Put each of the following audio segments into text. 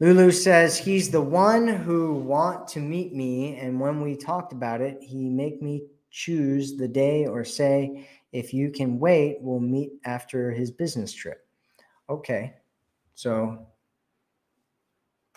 Lulu says he's the one who want to meet me, and when we talked about it, he make me choose the day or say, if you can wait, we'll meet after his business trip. Okay, so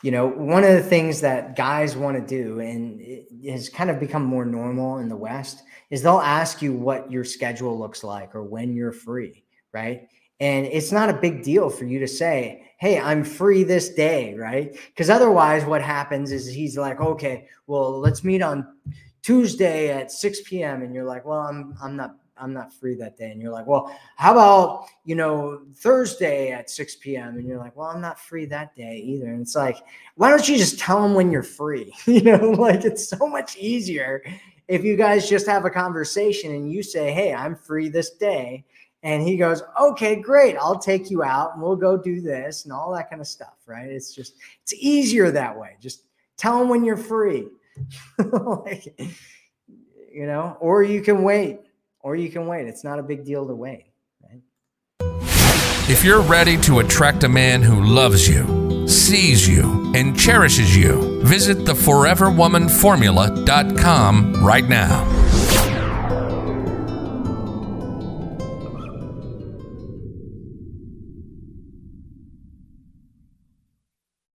you know one of the things that guys want to do, and it has kind of become more normal in the West, is they'll ask you what your schedule looks like or when you're free, right? And it's not a big deal for you to say, hey, I'm free this day, right? Because otherwise, what happens is he's like, okay, well, let's meet on Tuesday at 6 p.m. And you're like, well, I'm I'm not I'm not free that day. And you're like, well, how about you know Thursday at 6 p.m. And you're like, well, I'm not free that day either. And it's like, why don't you just tell them when you're free? you know, like it's so much easier if you guys just have a conversation and you say, hey, I'm free this day and he goes, okay, great. I'll take you out and we'll go do this and all that kind of stuff. Right. It's just, it's easier that way. Just tell him when you're free. like, you know, or you can wait, or you can wait. It's not a big deal to wait. Right? If you're ready to attract a man who loves you, sees you, and cherishes you, visit theforeverwomanformula.com right now.